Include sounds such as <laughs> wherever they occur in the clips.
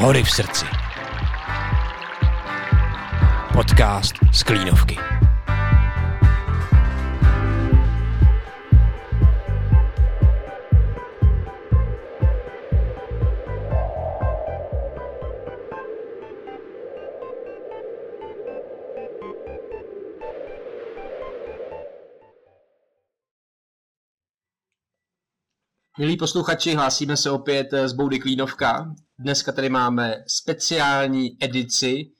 Hory v srdci. Podcast z Klínovky. Milí posluchači, hlásíme se opět z Boudy Klínovka. Dneska tady máme speciální edici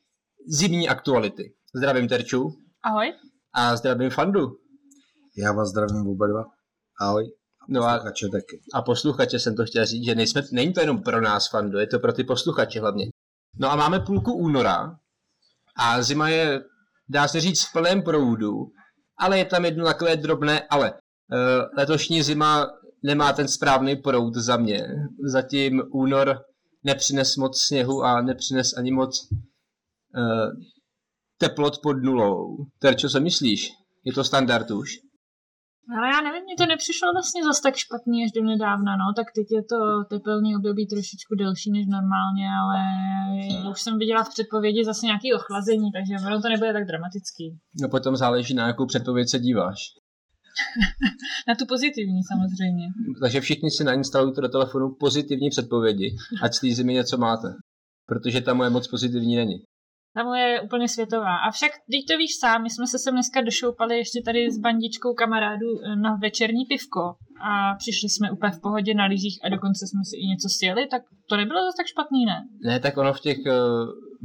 zimní aktuality. Zdravím Terču. Ahoj. A zdravím Fandu. Já vás zdravím oba dva. Ahoj. No a, Posluchače taky. a posluchače jsem to chtěl říct, že nejsme, není to jenom pro nás Fandu, je to pro ty posluchače hlavně. No a máme půlku února a zima je, dá se říct, v plném proudu, ale je tam jedno takové drobné ale. Uh, letošní zima nemá ten správný proud za mě. Zatím únor nepřines moc sněhu a nepřines ani moc uh, teplot pod nulou. Terčo, co myslíš? Je to standard už? Ale já nevím, mně to nepřišlo vlastně zas tak špatný až do nedávna, no, tak teď je to tepelný období trošičku delší než normálně, ale už jsem viděla v předpovědi zase nějaké ochlazení, takže ono to nebude tak dramatický. No potom záleží na jakou předpověď se díváš. <laughs> Na tu pozitivní samozřejmě. Takže všichni si nainstalujte do telefonu pozitivní předpovědi, ať z té zimy něco máte. Protože ta moje moc pozitivní není. Ta moje je úplně světová. Avšak, teď to víš sám, my jsme se sem dneska došoupali ještě tady s bandičkou kamarádů eh, na večerní pivko a přišli jsme úplně v pohodě na lyžích a dokonce jsme si i něco sjeli, tak to nebylo zase tak špatný, ne? Ne, tak ono v těch uh,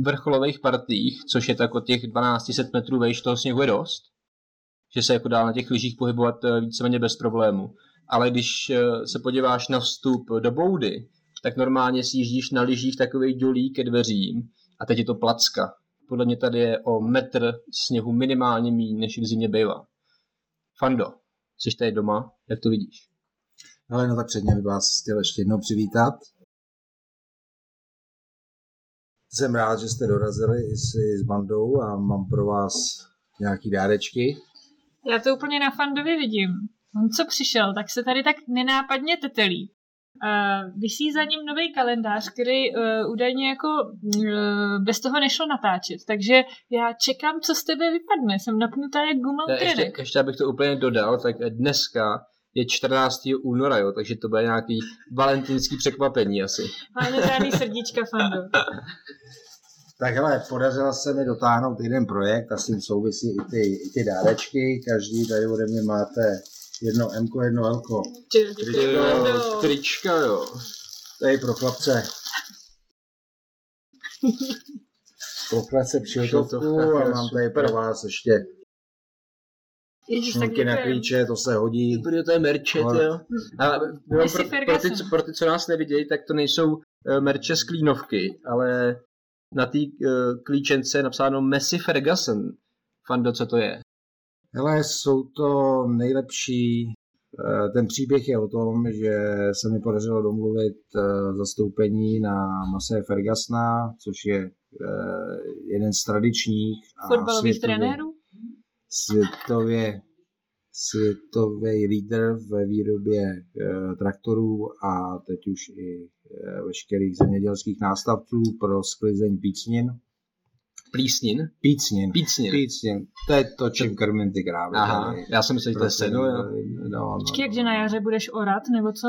vrcholových partích, což je tak od těch 1200 metrů vejš, toho sněhu je dost. Že se jako dá na těch lyžích pohybovat uh, víceméně bez problému. Ale když uh, se podíváš na vstup do boudy, tak normálně si jíždíš na lyžích takový dolí ke dveřím a teď je to placka. Podle mě tady je o metr sněhu minimálně méně, než v zimě bývá. Fando, jsi tady doma, jak to vidíš? Ale no tak předně bych vás chtěl ještě jednou přivítat. Jsem rád, že jste dorazili i s bandou a mám pro vás nějaký dárečky. Já to úplně na Fandovi vidím. On co přišel, tak se tady tak nenápadně tetelí. Uh, vysí za ním nový kalendář, který uh, údajně jako uh, bez toho nešlo natáčet. Takže já čekám, co z tebe vypadne. Jsem napnutá jak gumal Ne, ještě, ještě abych to úplně dodal, tak dneska je 14. února, jo, takže to bude nějaký valentinský překvapení asi. Máme žádný srdíčka Fando. <laughs> Tak hele, podařilo se mi dotáhnout jeden projekt a s tím souvisí i ty, i ty dárečky. Každý tady ode mě máte jedno M, jedno L. Trička, jo. Tady pro chlapce. Pro chlapce přiltovku a mám tady pro vás ještě šňůrky na klíče, to se hodí. Protože to je merče, jo. A pro, pro, pro, ty, co- pro ty, co nás nevidějí, tak to nejsou eh, merče z klínovky, ale na té uh, klíčence je napsáno Messi Ferguson. Fando, co to je? Hele, jsou to nejlepší, eh, ten příběh je o tom, že se mi podařilo domluvit eh, zastoupení na Mase Fergasna, což je jeden z tradičních a Fotbalových světově- trenérů? světově, světový lídr ve výrobě eh, traktorů a teď už i eh, veškerých zemědělských nástavců pro sklizeň pícnin. Plísnin? Pícnin. Pícnin. Pícnin. To je to, čím krmím ty krávy. Aha, tady. já jsem myslel, že to je Prostě, seno. jo. no, no, Počkej, jakže na jaře budeš orat, nebo co?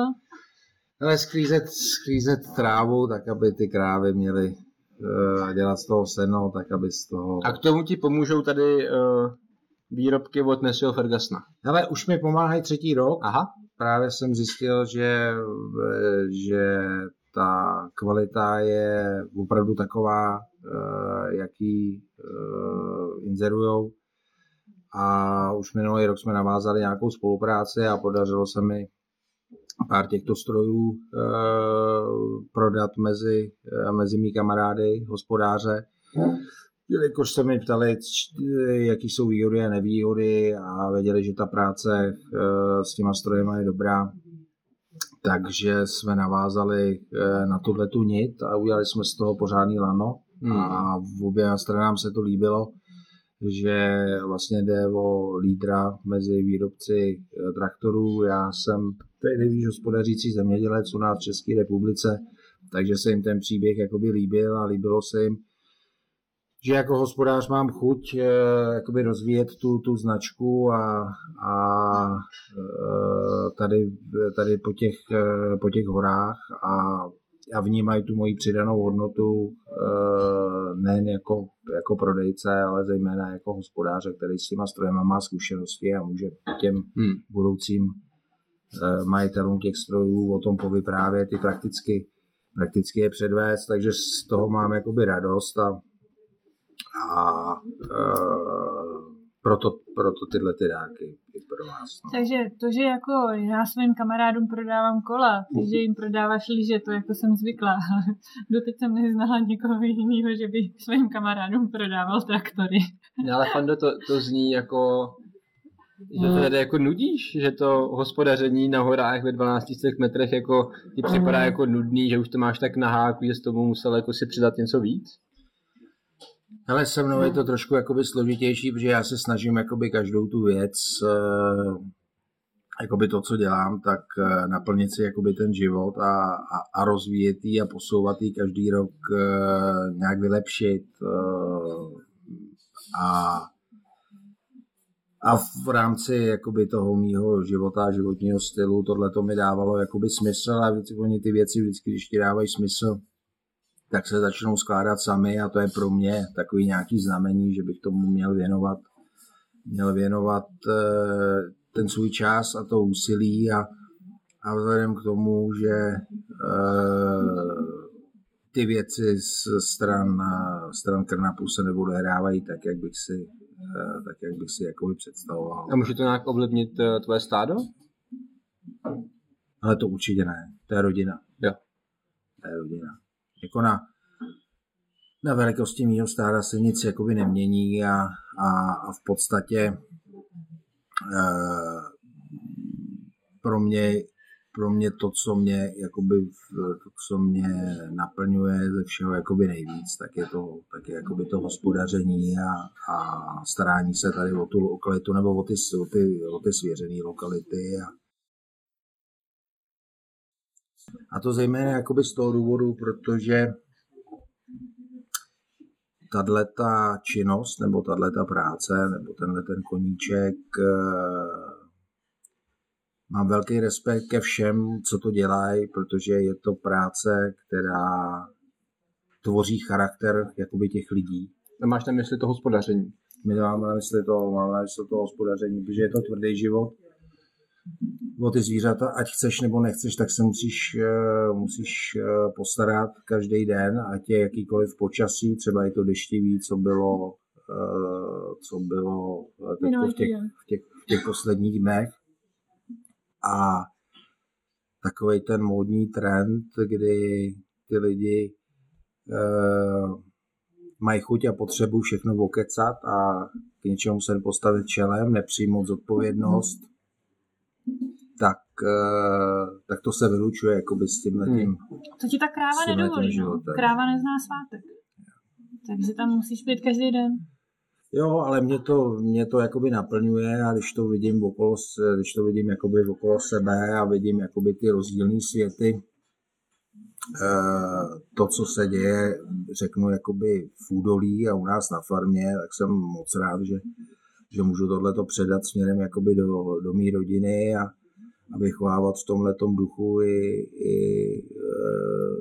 Ale sklízet, sklízet trávu, tak aby ty krávy měly uh, dělat z toho seno, tak aby z toho... A k tomu ti pomůžou tady uh, výrobky od Messiho Fergusona. Ale už mi pomáhají třetí rok. Aha. Právě jsem zjistil, že, že ta kvalita je opravdu taková, eh, jaký eh, inzerujou. A už minulý rok jsme navázali nějakou spolupráci a podařilo se mi pár těchto strojů eh, prodat mezi, mezi mý kamarády, hospodáře. Jelikož se mi ptali, jaký jsou výhody a nevýhody a věděli, že ta práce eh, s těma strojema je dobrá, takže jsme navázali eh, na tuhle tu nit a udělali jsme z toho pořádný lano Hmm. a v oběma stranám se to líbilo, že vlastně jde o lídra mezi výrobci eh, traktorů. Já jsem tady nejvíc hospodařící zemědělec u nás v České republice takže se jim ten příběh jakoby líbil a líbilo se jim, že jako hospodář mám chuť eh, jakoby rozvíjet tu, tu značku a, a eh, tady, tady po, těch, eh, po těch horách a, a vnímají tu moji přidanou hodnotu nejen jako, jako prodejce, ale zejména jako hospodáře, který s těma strojema má zkušenosti a může těm hmm. budoucím majitelům těch strojů o tom povyprávět i prakticky, prakticky je předvést, takže z toho mám jakoby radost a a uh, proto, proto tyhle ty dárky i pro vás. No. Takže to, že jako já svým kamarádům prodávám kola, ty, že jim prodáváš lyže, to jako jsem zvykla, <laughs> ale doteď jsem neznala někoho jiného, že by svým kamarádům prodával traktory. No, ale Fando, to, to zní jako že to no. tady jako nudíš, že to hospodaření na horách ve 12 metrech jako ti připadá jako nudný, že už to máš tak na háku, že s tomu musel jako si přidat něco víc? Ale se mnou je to trošku jakoby složitější, protože já se snažím jakoby každou tu věc, eh, jakoby to, co dělám, tak eh, naplnit si jakoby ten život a, a, a rozvíjet ji a posouvat ji každý rok eh, nějak vylepšit a a v rámci jakoby toho mýho života a životního stylu tohle to mi dávalo jakoby smysl a oni ty věci vždycky, když ti dávají smysl, tak se začnou skládat sami a to je pro mě takový nějaký znamení, že bych tomu měl věnovat, měl věnovat eh, ten svůj čas a to úsilí a, a vzhledem k tomu, že eh, ty věci z stran, stran Krnapu se neodehrávají tak, jak bych si, eh, tak, jak bych si jakoby představoval. A může to nějak ovlivnit tvoje stádo? Ale to určitě ne. To je rodina. Jo. To je rodina jako na, na velikosti mýho stáda se nic jakoby nemění a, a, a v podstatě e, pro mě pro mě to, co mě, jakoby, to, co mě naplňuje ze všeho jakoby nejvíc, tak je to, tak je jakoby to hospodaření a, a starání se tady o tu lokalitu nebo o ty, o ty, o ty svěřené lokality a, a to zejména jakoby z toho důvodu, protože tato činnost nebo tato práce nebo tenhle ten koníček eh, mám velký respekt ke všem, co to dělají, protože je to práce, která tvoří charakter jakoby těch lidí. A máš na mysli to hospodaření? My máme na mysli to, máme na mysli to hospodaření, protože je to tvrdý život o ty zvířata, ať chceš nebo nechceš, tak se musíš, eh, musíš eh, postarat každý den, ať je jakýkoliv počasí, třeba je to deštivý, co bylo, eh, co bylo v, těch, v, těch, v těch posledních dnech. A takový ten módní trend, kdy ty lidi mají chuť a potřebu všechno okecat a k něčemu se postavit čelem, nepřijmout zodpovědnost, tak, eh, tak to se vylučuje jakoby s tím letím. Hmm. To ti ta kráva nedovolí. No. Kráva nezná svátek. Takže tam musíš být každý den. Jo, ale mě to, mě to jakoby naplňuje a když to vidím okolo, když to vidím jakoby okolo sebe a vidím jakoby ty rozdílné světy, eh, to, co se děje, řeknu, jakoby v údolí a u nás na farmě, tak jsem moc rád, že, že můžu tohleto předat směrem jakoby do, do mý rodiny a, a vychovávat v tomhle duchu i, i e,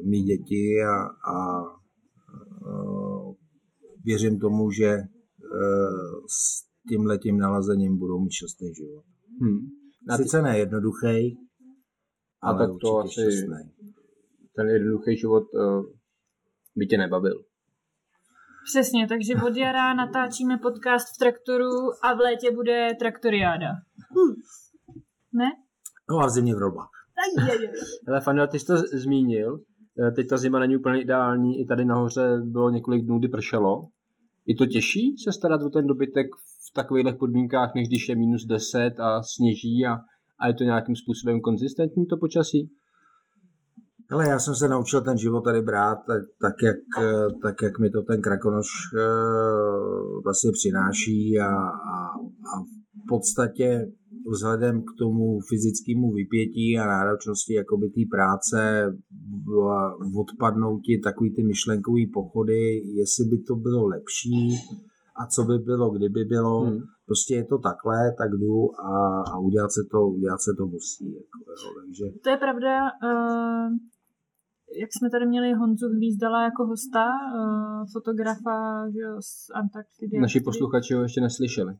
mý děti a, a e, věřím tomu, že e, s tím letím nalazením budou mít šťastný život. Hmm. Sice ne jednoduchý, ale tak to asi šťastný. ten jednoduchý život uh, by tě nebavil. Přesně, takže od jara natáčíme podcast v traktoru a v létě bude traktoriáda. Hm. Ne? No a v zimě v rolbách. Ale <laughs> Fanda, ty jsi to zmínil, eh, teď ta zima není úplně ideální, i tady nahoře bylo několik dnů, kdy pršelo. Je to těžší se starat o ten dobytek v takových podmínkách, než když je minus 10 a sněží a, a je to nějakým způsobem konzistentní to počasí? Ale já jsem se naučil ten život tady brát tak, tak, jak, tak jak mi to ten krakonoš uh, vlastně přináší a, a, a v podstatě vzhledem k tomu fyzickému vypětí a náročnosti jakoby té práce v- odpadnou ti takový ty myšlenkový pochody, jestli by to bylo lepší a co by bylo, kdyby bylo. Hmm. Prostě je to takhle, tak jdu a, a udělat, se to, udělat se to musí. Jako, jo, takže To je pravda. Uh, jak jsme tady měli Honzu Hvízdala jako hosta, uh, fotografa že jo, z Antarktidy. Naši posluchači ho ještě neslyšeli.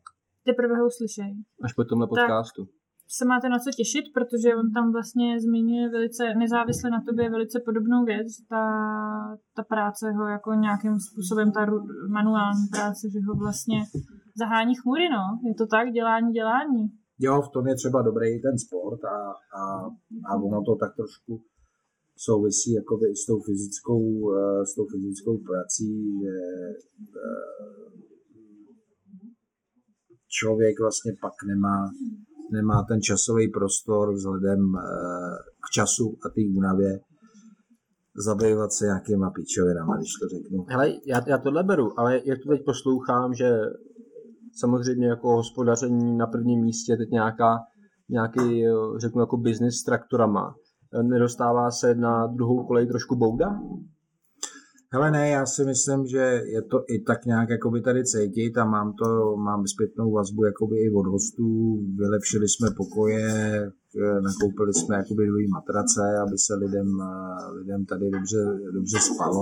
Teprve ho slyšejí. Až po tomhle podcastu. se máte na co těšit, protože on tam vlastně zmiňuje velice, nezávisle na tobě, velice podobnou věc. Ta, ta práce ho jako nějakým způsobem, ta manuální práce, že ho vlastně zahání chmury, no. Je to tak, dělání, dělání. jo, v tom je třeba dobrý ten sport a, a, a ono to tak trošku souvisí jakoby s tou fyzickou, eh, s tou fyzickou prací, že eh, člověk vlastně pak nemá, nemá ten časový prostor vzhledem eh, k času a té únavě zabývat se nějakýma píčovinama, když to řeknu. Hele, já, já tohle beru, ale jak to teď poslouchám, že samozřejmě jako hospodaření na prvním místě teď nějaká, nějaký, řeknu, jako business s traktorama. Eh, Nedostává se na druhou kolej trošku bouda? Hele ne, já si myslím, že je to i tak nějak jakoby tady cítit a mám to, mám zpětnou vazbu jakoby i od hostů, vylepšili jsme pokoje, eh, nakoupili jsme jakoby nový matrace, aby se lidem, eh, lidem tady dobře, dobře spalo.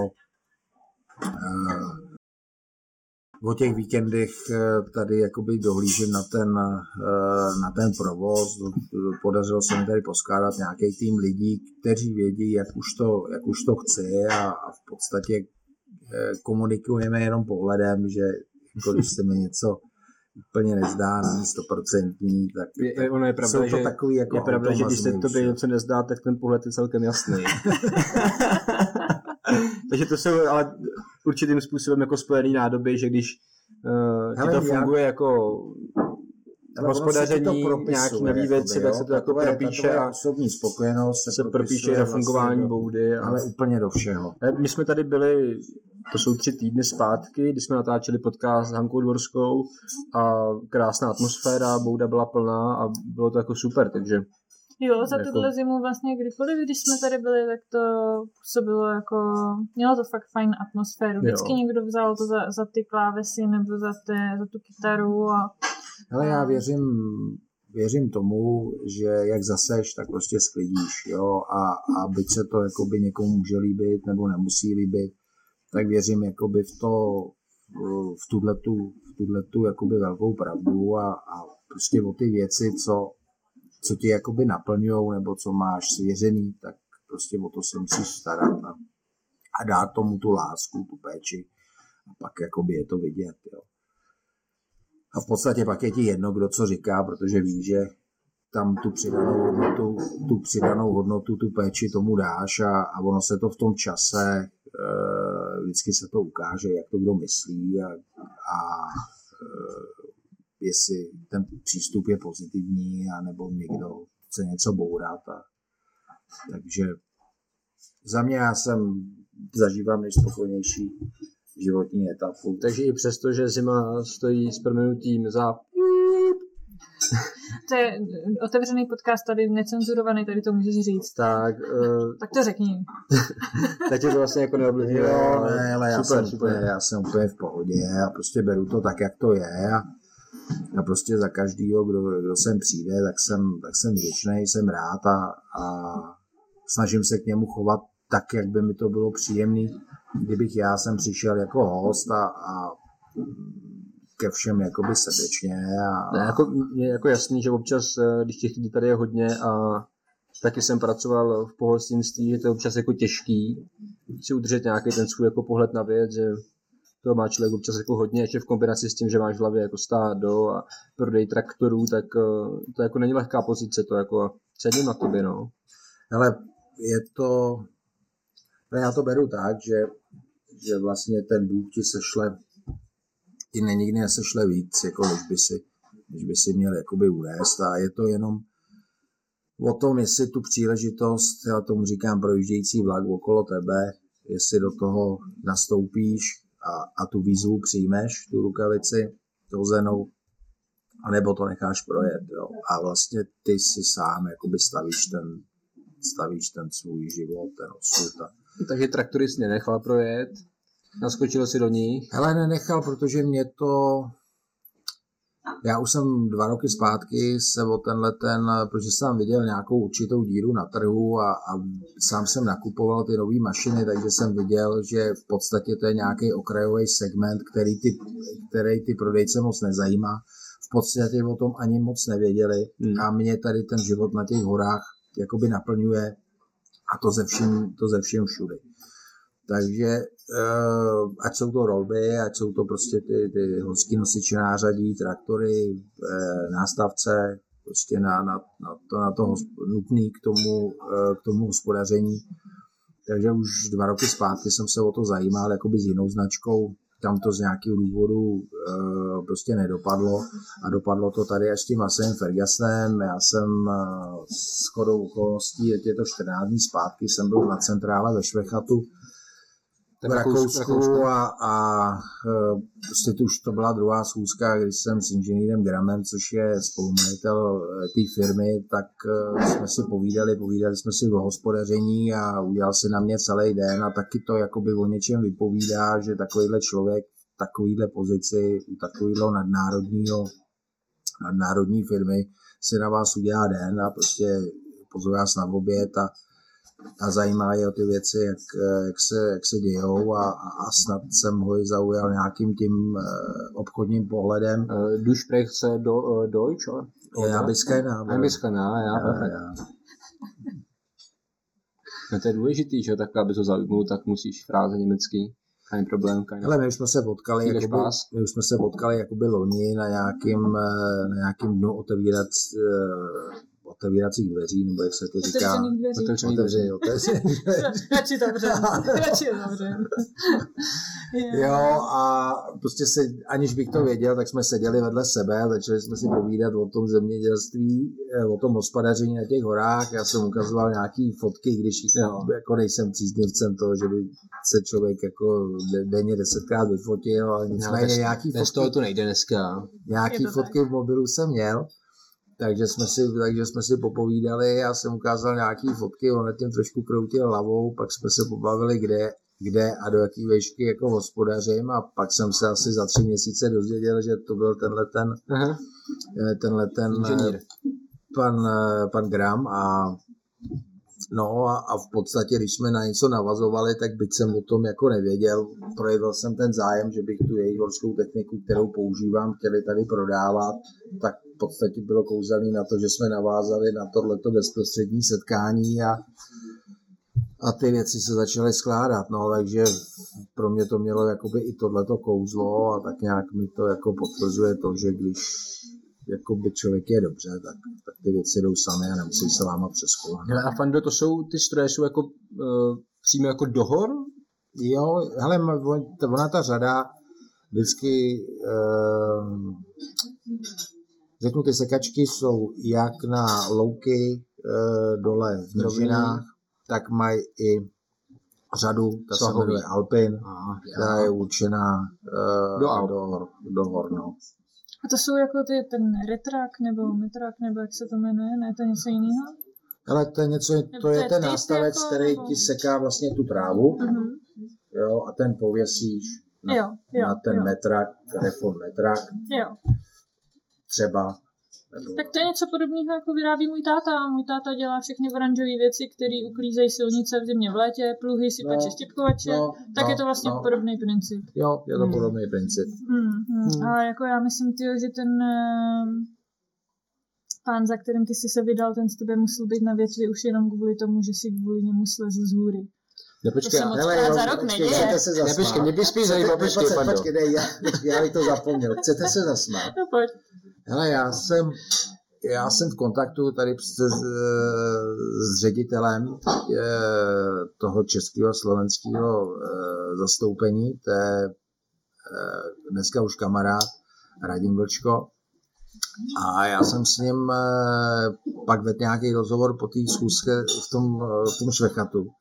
O těch víkendech eh, tady jakoby dohlížím na ten, eh, na ten provoz. Podařilo se mi tady poskládat nějaký tým lidí, kteří vědí, jak už to, jak už to chci a, a v podstatě eh, komunikujeme jenom pohledem, že jako když se mi něco úplně nezdá, není stoprocentní, tak, Je, je, ono je pravda, jsou to že, takový jako je pravda, že když se jo. něco nezdá, tak ten pohled je celkem jasný. <laughs> Takže to jsou ale určitým způsobem jako spojený nádoby, že když uh, ti to já- funguje jako Ale hospodaření, to propisuje, nějaký nový věci, tak se to jako Takové- propíše a osobní spokojenost se, se propíše na fungování vlastně do, boudy. A... ale úplně do všeho. Eh, My jsme tady byli, to jsou tři týdny zpátky, kdy jsme natáčeli podcast s Hankou Dvorskou a krásná atmosféra, bouda byla plná a bylo to jako super, takže Jo, za Jako- tuhle zimu vlastně kdykoliv, když jsme tady byli, tak to působilo jako, mělo to fakt fajn atmosféru. Vždycky Jo. někdo vzal to za, za ty klávesy nebo za, ty, za tu kytaru a Ale já věřím, věřím tomu, že jak zaseš, tak prostě sklidíš, jo, a, a byť se to jakoby někomu může líbit nebo nemusí líbit, tak věřím jakoby v to, v tuhletu, v tuhletu jakoby velkou pravdu a, a prostě o ty věci, co, co ti jakoby naplňujou nebo co máš svěřený, tak prostě o to se musíš starat a, a dát tomu tu lásku, tu péči a pak jakoby je to vidět, jo. A v podstatě pak je ti jedno, kdo co říká, protože ví, že tam tu přidanou hodnotu, tu přidanou hodnotu, tu péči tomu dáš a, a ono se to v tom čase, e, vždycky se to ukáže, jak to kdo myslí a, a e, jestli ten přístup je pozitivní, anebo někdo chce něco bourat. A, takže za mě já jsem zažívám nejspokojnější životní etapu. Takže i přesto, že zima stojí s proměnutím za <laughs> to je otevřený podcast tady, necenzurovaný, tady to můžeš říct. tak, uh, Tak to řekni. <laughs> tak tě to vlastně jako neoblivňuje. Jo, ne, ale já, super, jsem super. úplně, já jsem úplně v pohodě a prostě beru to tak, jak to je a, a prostě za každýho, kdo, kdo sem přijde, tak jsem, tak jsem vděčný, jsem rád a, a snažím se k němu chovat tak, jak by mi to bylo příjemný, kdybych já sem přišel jako host a, a ke všem jakoby srdečně a, Ne, jako, je jako jasný, že občas, eh, když těch lidí tady je hodně a taky jsem pracoval v pohostinství, je to občas jako těžký si udržet nějaký ten svůj jako pohled na věc, že to má člověk občas jako hodně, ještě v kombinaci s tím, že máš v hlavě jako stádo a prodej traktorů, tak eh, to jako není lehká pozice, to jako cením na tobě, no. Ale je to, no já to beru tak, že, že vlastně ten Bůh ti sešle, ti ne, nikdy nesešle víc, jako než by si, než by si měl jakoby unést a je to jenom o tom, jestli tu příležitost, já tomu říkám projíždějící vlak okolo tebe, jestli do toho nastoupíš a, a tu výzvu přijmeš, tu rukavici hozenou, anebo to necháš projet. Jo. A vlastně ty si sám jakoby stavíš ten, stavíš ten svůj život, ten osud. A... Takže traktorist nenechal projet, naskočil si do nich. Hele, nenechal, protože mě to... Já už jsem dva roky zpátky se o tenhle ten, protože jsem viděl nějakou určitou díru na trhu a, a sám jsem nakupoval ty nové mašiny, takže jsem viděl, že v podstatě to je nějaký okrajový segment, který ty, který ty prodejce moc nezajímá. V podstatě o tom ani moc nevěděli Hmm. a mě tady ten život na těch horách jakoby naplňuje a to ze vším, to ze vším všudy. Takže uh, ať jsou to rolby, ať jsou to prostě ty, ty horský nosiče nářadí, traktory, eh, nástavce, prostě na, na, na to, na to nutný k tomu, eh, k tomu hospodaření. Takže už dva roky zpátky jsem se o to zajímal jakoby s jinou značkou, tam to z nějakého důvodu uh, prostě nedopadlo a dopadlo to tady až s tím Vasem Fergusonem. Já jsem uh, s chodou okolností, je to 14 dní zpátky, jsem byl na centrále ve Švechatu v Rakousku a, a e, prostě to už to byla druhá schůzka, když jsem s inženýrem Gramem, což je spolumajitel e, té firmy, tak e, jsme si povídali, povídali jsme si o hospodaření a udělal si na mě celý den a taky to jakoby o něčem vypovídá, že takovýhle člověk v takovýhle pozici u takovýhle nadnárodního nadnárodní firmy si na vás udělá den a prostě pozve vás na oběd a a zajímá je o ty věci, jak, jak, se, jak se dějou a, a snad jsem ho i zaujal nějakým tím eh, obchodním pohledem. Uh, du sprichst do, Deutsch? oder? Ja, bisschen, aber- Ein bisschen, ja, ja, Ja. No to je důležitý, že tak, aby to zaujmul, tak musíš fráze německý. Kein problém, kein Hele, my už jsme se potkali, jakoby, my už jsme se potkali jakoby loni na nějakým, eh, na nějakým dnu otevírat, eh, otevíracích dveří, nebo jak se to říká. Otevřených dveří. Otevřený Otevřený, otevřený Radši zavřem. <laughs> Radši zavřem. <laughs> Jo, a prostě se, aniž bych to věděl, tak jsme seděli vedle sebe a začali jsme si povídat o tom zemědělství, eh, o tom hospodaření na těch horách. Já jsem ukazoval nějaký fotky, když Jo. jako nejsem příznivcem toho, že by se člověk jako de- denně desetkrát vyfotil, ale nicméně bez- nějaký Bez fotky, toho to nejde dneska. nějaký fotky v mobilu jsem měl. Takže jsme, si, takže jsme si popovídali, já jsem ukázal nějaký fotky, on nad tím trošku kroutil hlavou, pak jsme se pobavili, kde, kde a do jaký výšky jako hospodařím a pak jsem se asi za tři měsíce dozvěděl, že to byl tenhle ten, Aha. eh, tenhle ten Inženýr. eh, pan, eh, pan Gram a No a, a v podstatě, když jsme na něco navazovali, tak byť jsem o tom jako nevěděl, projevil jsem ten zájem, že bych tu jejich horskou techniku, kterou používám, chtěli tady prodávat, tak podstatě bylo kouzelný na to, že jsme navázali na tohleto bezprostřední setkání a, a ty věci se začaly skládat, no, takže pro mě to mělo jakoby i tohleto kouzlo a tak nějak mi to jako potvrzuje to, že když jakoby člověk je dobře, tak, tak ty věci jdou sami a nemusí se lámat přes kolena. Hele, a Fando, to jsou, ty stroje jsou jako uh, přímo jako dohor? Jo, hele, ona ta řada vždycky, uh, řeknu, ty sekačky jsou jak na louky uh, dole v nížinách, tak mají i řadu, ta se jmenuje Alpin, Aha, která je určená uh, Do Alp. do, hor, do hor, no. A to jsou jako ty, ten retrak nebo metrak, nebo jak se to jmenuje, ne, to je něco jiného? Ale to je něco, to to je je ten nástavec, jako, který nebo- ti seká vlastně tu trávu, Mhm. jo, a ten pověsíš na, Jo, jo, na ten jo. metrak, telefon metrak, Jo. Třeba. Nebo, Tak to je něco podobného, jako vyrábí můj táta. Můj táta dělá všechny oranžové věci, které uklízejí silnice v zimě v létě, pluhy, sypače, No, štěpkovače. tak no, je to vlastně no. podobný princip. Jo, je to Hmm. podobný princip. Hmm, hmm. Hmm. A jako já myslím, tyjo, že ten eh, pán, za kterým ty jsi se vydal, ten z tebe musel být na větvi už jenom kvůli tomu, že si kvůli němu slezl z hůry. Ne, počkej, To se moc hele, krát jo, za rok počkej, neděje. Se ne, zasmát? počkej, mě by spíš zajímalo, počkej, počkej, počkej, ne, já, já bych to zapomněl. Chcete se zasmát? No pojď. Hele, já jsem, já jsem v kontaktu tady s, s, ředitelem eh, toho českého slovenského eh, zastoupení, to je eh, dneska už kamarád Radim Vlčko. A já jsem s ním pak vedl nějaký rozhovor po té schůzce v tom, v tom Švechatu.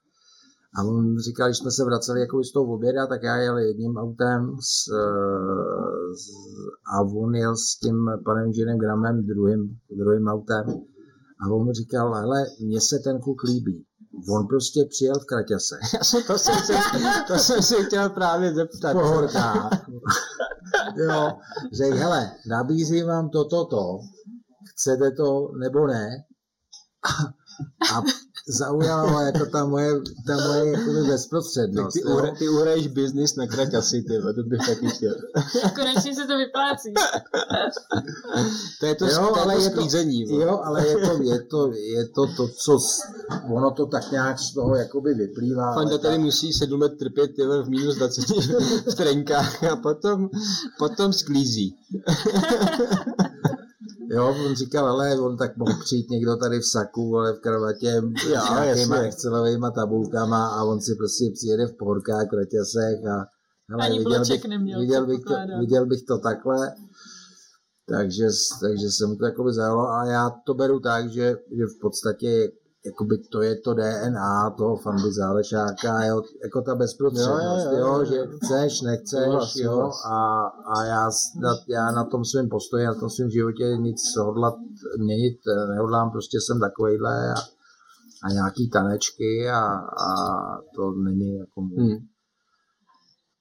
A on říkal, když jsme se vraceli jako z toho oběda, tak já jel jedním autem s, s, a on jel s tím panem inženýrem Gramem druhým, druhým autem. A on mu říkal, hele, mně se ten kluk líbí. On prostě přijel v kraťase. <laughs> To, jsem se, to jsem si chtěl právě zeptat. Po horkách. <laughs> jo, řekl, hele, nabízím vám toto, to, to, chcete to nebo ne? A zaujala jako ta moje, ta moje jakoby bezprostřednost. Ty, jo. uhra, ty uhraješ biznis na kraťasy, ty, to bych taky chtěl. <laughs> Konečně se to vyplácí. To je to, Jo, to, ale je to. Jo, ale je to, je to, je to, to co, ono to tak nějak z toho jakoby vyplývá. Fanda tady ta- musí sedm let trpět ty v minus 20 <laughs> v trenkách a potom, potom sklízí. <laughs> Jo, on říkal, ale on tak mohl přijít někdo tady v saku, ale v kravatě <laughs> s nějakýma. Excelovými tabulkama a on si prostě přijede v pohorkách, kraťasech a hele, Ani viděl, bych, neměl, viděl, bych to, viděl bych to takhle, takže, takže se mu to jakoby zajalo a já to beru tak, že, že v podstatě jakoby to je to DNA toho Fandy Zálešáka, jo, jako ta bezprostřednost, Jo, jo, jo, jo. že chceš, nechceš, Souhlas, jo, souhlas. a, a já, na, já na tom svém postoji, na tom svém životě nic hodlat, měnit eh, nehodlám, prostě jsem takovejhle a, a nějaký tanečky a, a to není jako můj. Hmm.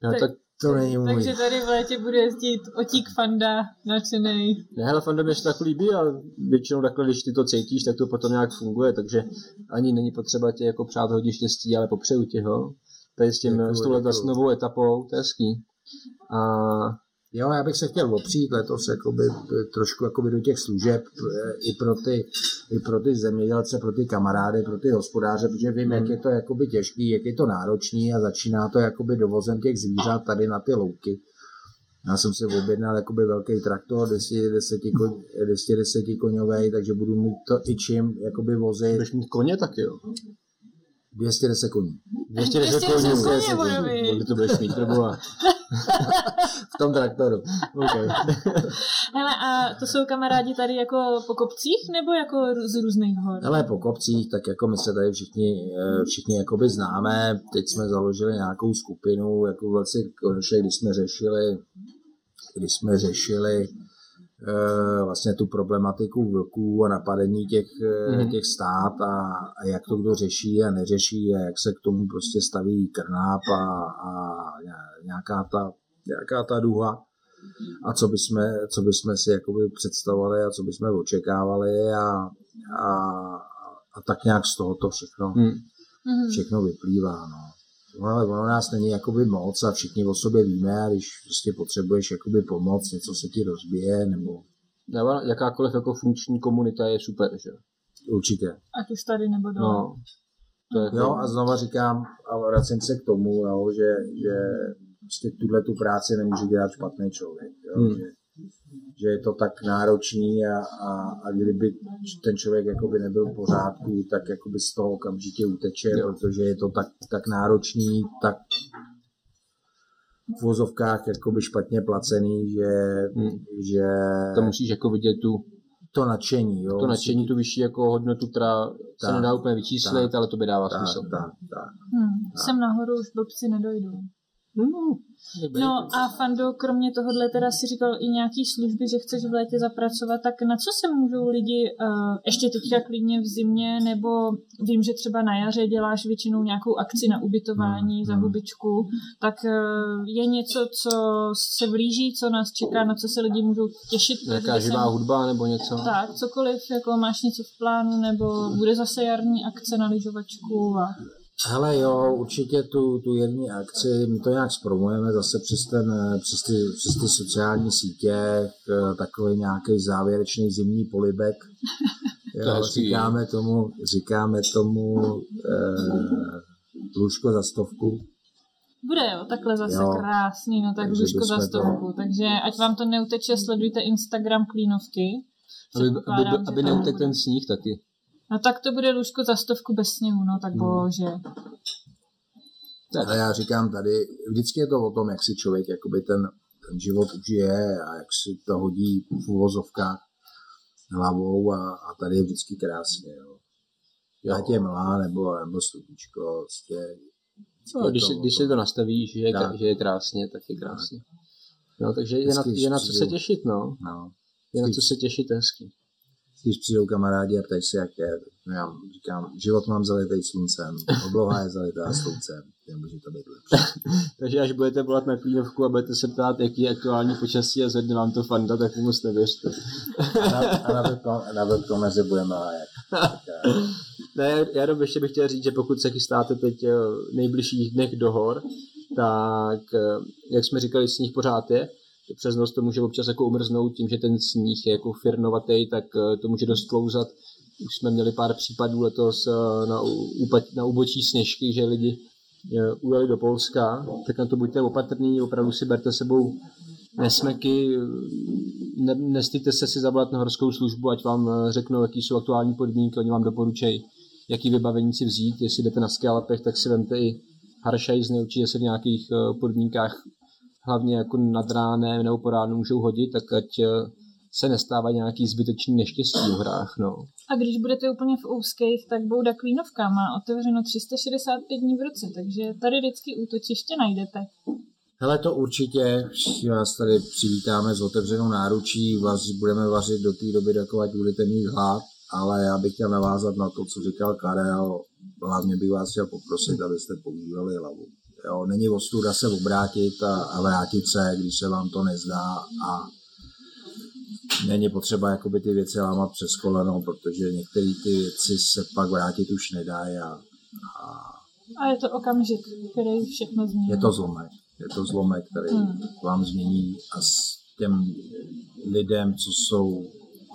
No, Tak- tak, To není můj. Takže tady v létě bude jezdit otík Fanda nadšenej. ne, hele, Fanda mě se tak líbí a většinou takhle, když ty to cítíš, tak to potom nějak funguje, takže ani není potřeba tě jako přát hodně štěstí, ale popřeju ti ho. Tady s tím, Děkuju, s touhle novou etapou, to je hezký. A Jo, já bych se chtěl opřít letos jakoby, eh, trošku jakoby do těch služeb eh, i pro, ty, i pro ty zemědělce, pro ty kamarády, pro ty hospodáře, protože vím, jak je to jakoby těžký, jak je to náročný a začíná to jakoby dovozem těch zvířat tady na ty louky. Já jsem si objednal jakoby velký traktor, 210, koň, 210 koňový, takže budu mít to i čím jakoby vozit budeš mít koně taky, jo. 210 koní. 210 210 koní, koně 210 bude koní. Kolik to budeš mít, proboha. <laughs> V tom traktoru. Okay. Hele, a to jsou kamarádi tady jako po kopcích, nebo jako z různých hor? Hele, po kopcích, tak jako my se tady všichni, eh, všichni jakoby známe. Teď jsme založili nějakou skupinu, jako vlastně konečně, když jsme řešili, když jsme řešili vlastně tu problematiku vlků a napadení těch, mm. Mhm. těch stát a, a jak to kdo řeší a neřeší a jak se k tomu prostě staví krnáp a, a nějaká ta, nějaká ta duha a co bychom, co bychom si jakoby představovali a co bychom očekávali a, a, a tak nějak z toho to všechno, Hmm. Mhm. všechno vyplývá. No. No, ale ono nás není jakoby moc a všichni o sobě víme a když prostě potřebuješ jakoby pomoc, něco se ti rozbije nebo Nebo jakákoliv jako funkční komunita je super, že? určitě. Ať už tady nebo dole. No. To je jako, Jo a znova říkám a vracím se k tomu, jo, že, že prostě tuhle tu práci nemůže dělat špatný člověk. Jo, Hmm. že, že je to tak náročný a, a, a kdyby ten člověk jakoby nebyl v pořádku, tak jakoby z toho okamžitě uteče, Jo. protože je to tak, tak náročný, tak v vozovkách jakoby špatně placený, že, Hmm. že to musíš jako vidět tu, to nadšení, jo, to nadšení, tu vyšší jako hodnotu, která se Tak, nedá úplně vyčíslit, tak, ale to by dává tak, smysl. tak, tak. Hmm. Sem nahoru už blbci nedojdou. Hmm. No a Fando, kromě tohohle teda si říkal i nějaký služby, že chceš v létě zapracovat, tak na co se můžou lidi, uh, ještě teďka klidně v zimě, nebo vím, že třeba na jaře děláš většinou nějakou akci na ubytování Hmm, za hmm. hubičku, tak uh, je něco, co se blíží, co nás čeká, na co se lidi můžou těšit? Nějaká živá sem- hudba nebo něco? Tak, cokoliv, jako máš něco v plánu, nebo bude zase jarní akce na lyžovačku a Hele jo, určitě tu, tu jarní akci, my to nějak zpromujeme zase přes, ten, přes, ty, přes ty sociální sítě, eh, takový nějaký závěrečný zimní polibek. <laughs> Jo, říkáme tomu, říkáme tomu eh, lůžko za stovku. Bude jo, takhle zase Jo. krásný, no tak Takže lůžko za bychom to- stovku. Takže ať vám to neuteče, sledujte Instagram Klínovky. Aby, aby, aby, neutek ten sníh taky. No tak to bude lůžko za stovku bez sněhu, no tak Hmm. bože. Tak. Ale já říkám tady, vždycky je to o tom, jak si člověk jakoby ten, ten život užije a jak si to hodí v uvozovkách hlavou a, a tady je vždycky krásně. Jo. Jo. Ať je milá nebo, nebo sluníčko, prostě No, když, to když si to nastavíš, že je, Tak. že je krásně, tak je krásně. No, takže je na, je na co se těšit, no. No. Je na co se těšit hezky. Když přijdou kamarádi a ptají se, jak je, no já říkám, život mám zalitý sluncem, obloha je zalitá <laughs> sluncem, nemůže to být lepší. <laughs> Takže až budete volat na klínovku a budete se ptát, jaký je aktuální počasí a zvedne vám to fanda, tak mu moc nevěřte. A na, vrcholmeře budeme hájet. <laughs> Ne, já jenom ještě bych chtěl říct, že pokud se chystáte teď eh, v nejbližších dnech do hor, tak, eh, jak jsme říkali, sníh pořád je, přes noc to může občas jako umrznout tím, že ten sníh je jako firnovatý, tak eh, to může dost klouzat. Už jsme měli pár případů letos na, na ubočí sněžky, že lidi ujeli do Polska, tak na to buďte opatrní, opravdu si berte sebou nesmeky, ne, nestýte se si zavolat na horskou službu, ať vám řeknou, jaký jsou aktuální podmínky, oni vám doporučejí, jaký vybavení si vzít. Jestli jdete na skalpech, tak si vemte i haršajzny, určitě se v nějakých eh, podmínkách hlavně jako nad ránem nebo po ránu můžou hodit, tak ať eh, se nestává nějaký zbytečný neštěstí v hrách. No. A když budete úplně v úzkých, tak Bouda Klínovka má otevřeno 365 dní v roce, takže tady vždycky útočiště najdete. Hele, to určitě, vás tady přivítáme s otevřenou náručí, vás budeme vařit do té doby, dokud budete mít hlad, ale já bych chtěl navázat na to, co říkal Karel, hlavně bych vás chtěl poprosit, abyste používali hlavu. Jo, není ostuda se obrátit a, a vrátit se, když se vám to nezdá a není potřeba jakoby ty věci lámat přes koleno, protože některé ty věci se pak vrátit už nedají a, a a je to okamžik, který všechno změní. Je to zlomek. Je to zlomek, který hmm. vám změní a s těm lidem, co jsou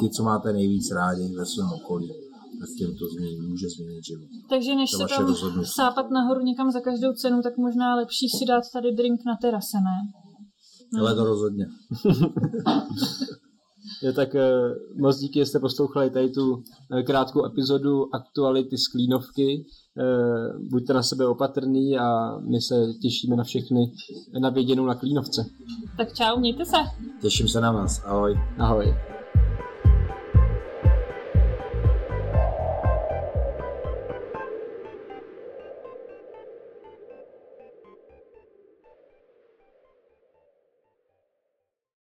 ty, co máte nejvíc rádi ve svém okolí, tak těm to změní, může změnit život. Takže než to se tam rozhodnutí. sápat nahoru někam za každou cenu, tak možná lepší si dát tady drink na terase, ne? Ale to rozhodně. <laughs> Je tak uh, moc díky, že jste poslouchali tady tu uh, krátkou epizodu aktuality z Klínovky. Uh, buďte na sebe opatrný a my se těšíme na všechny na věděnou na Klínovce. Tak čau, mějte se. Těším se na vás. Ahoj. Ahoj.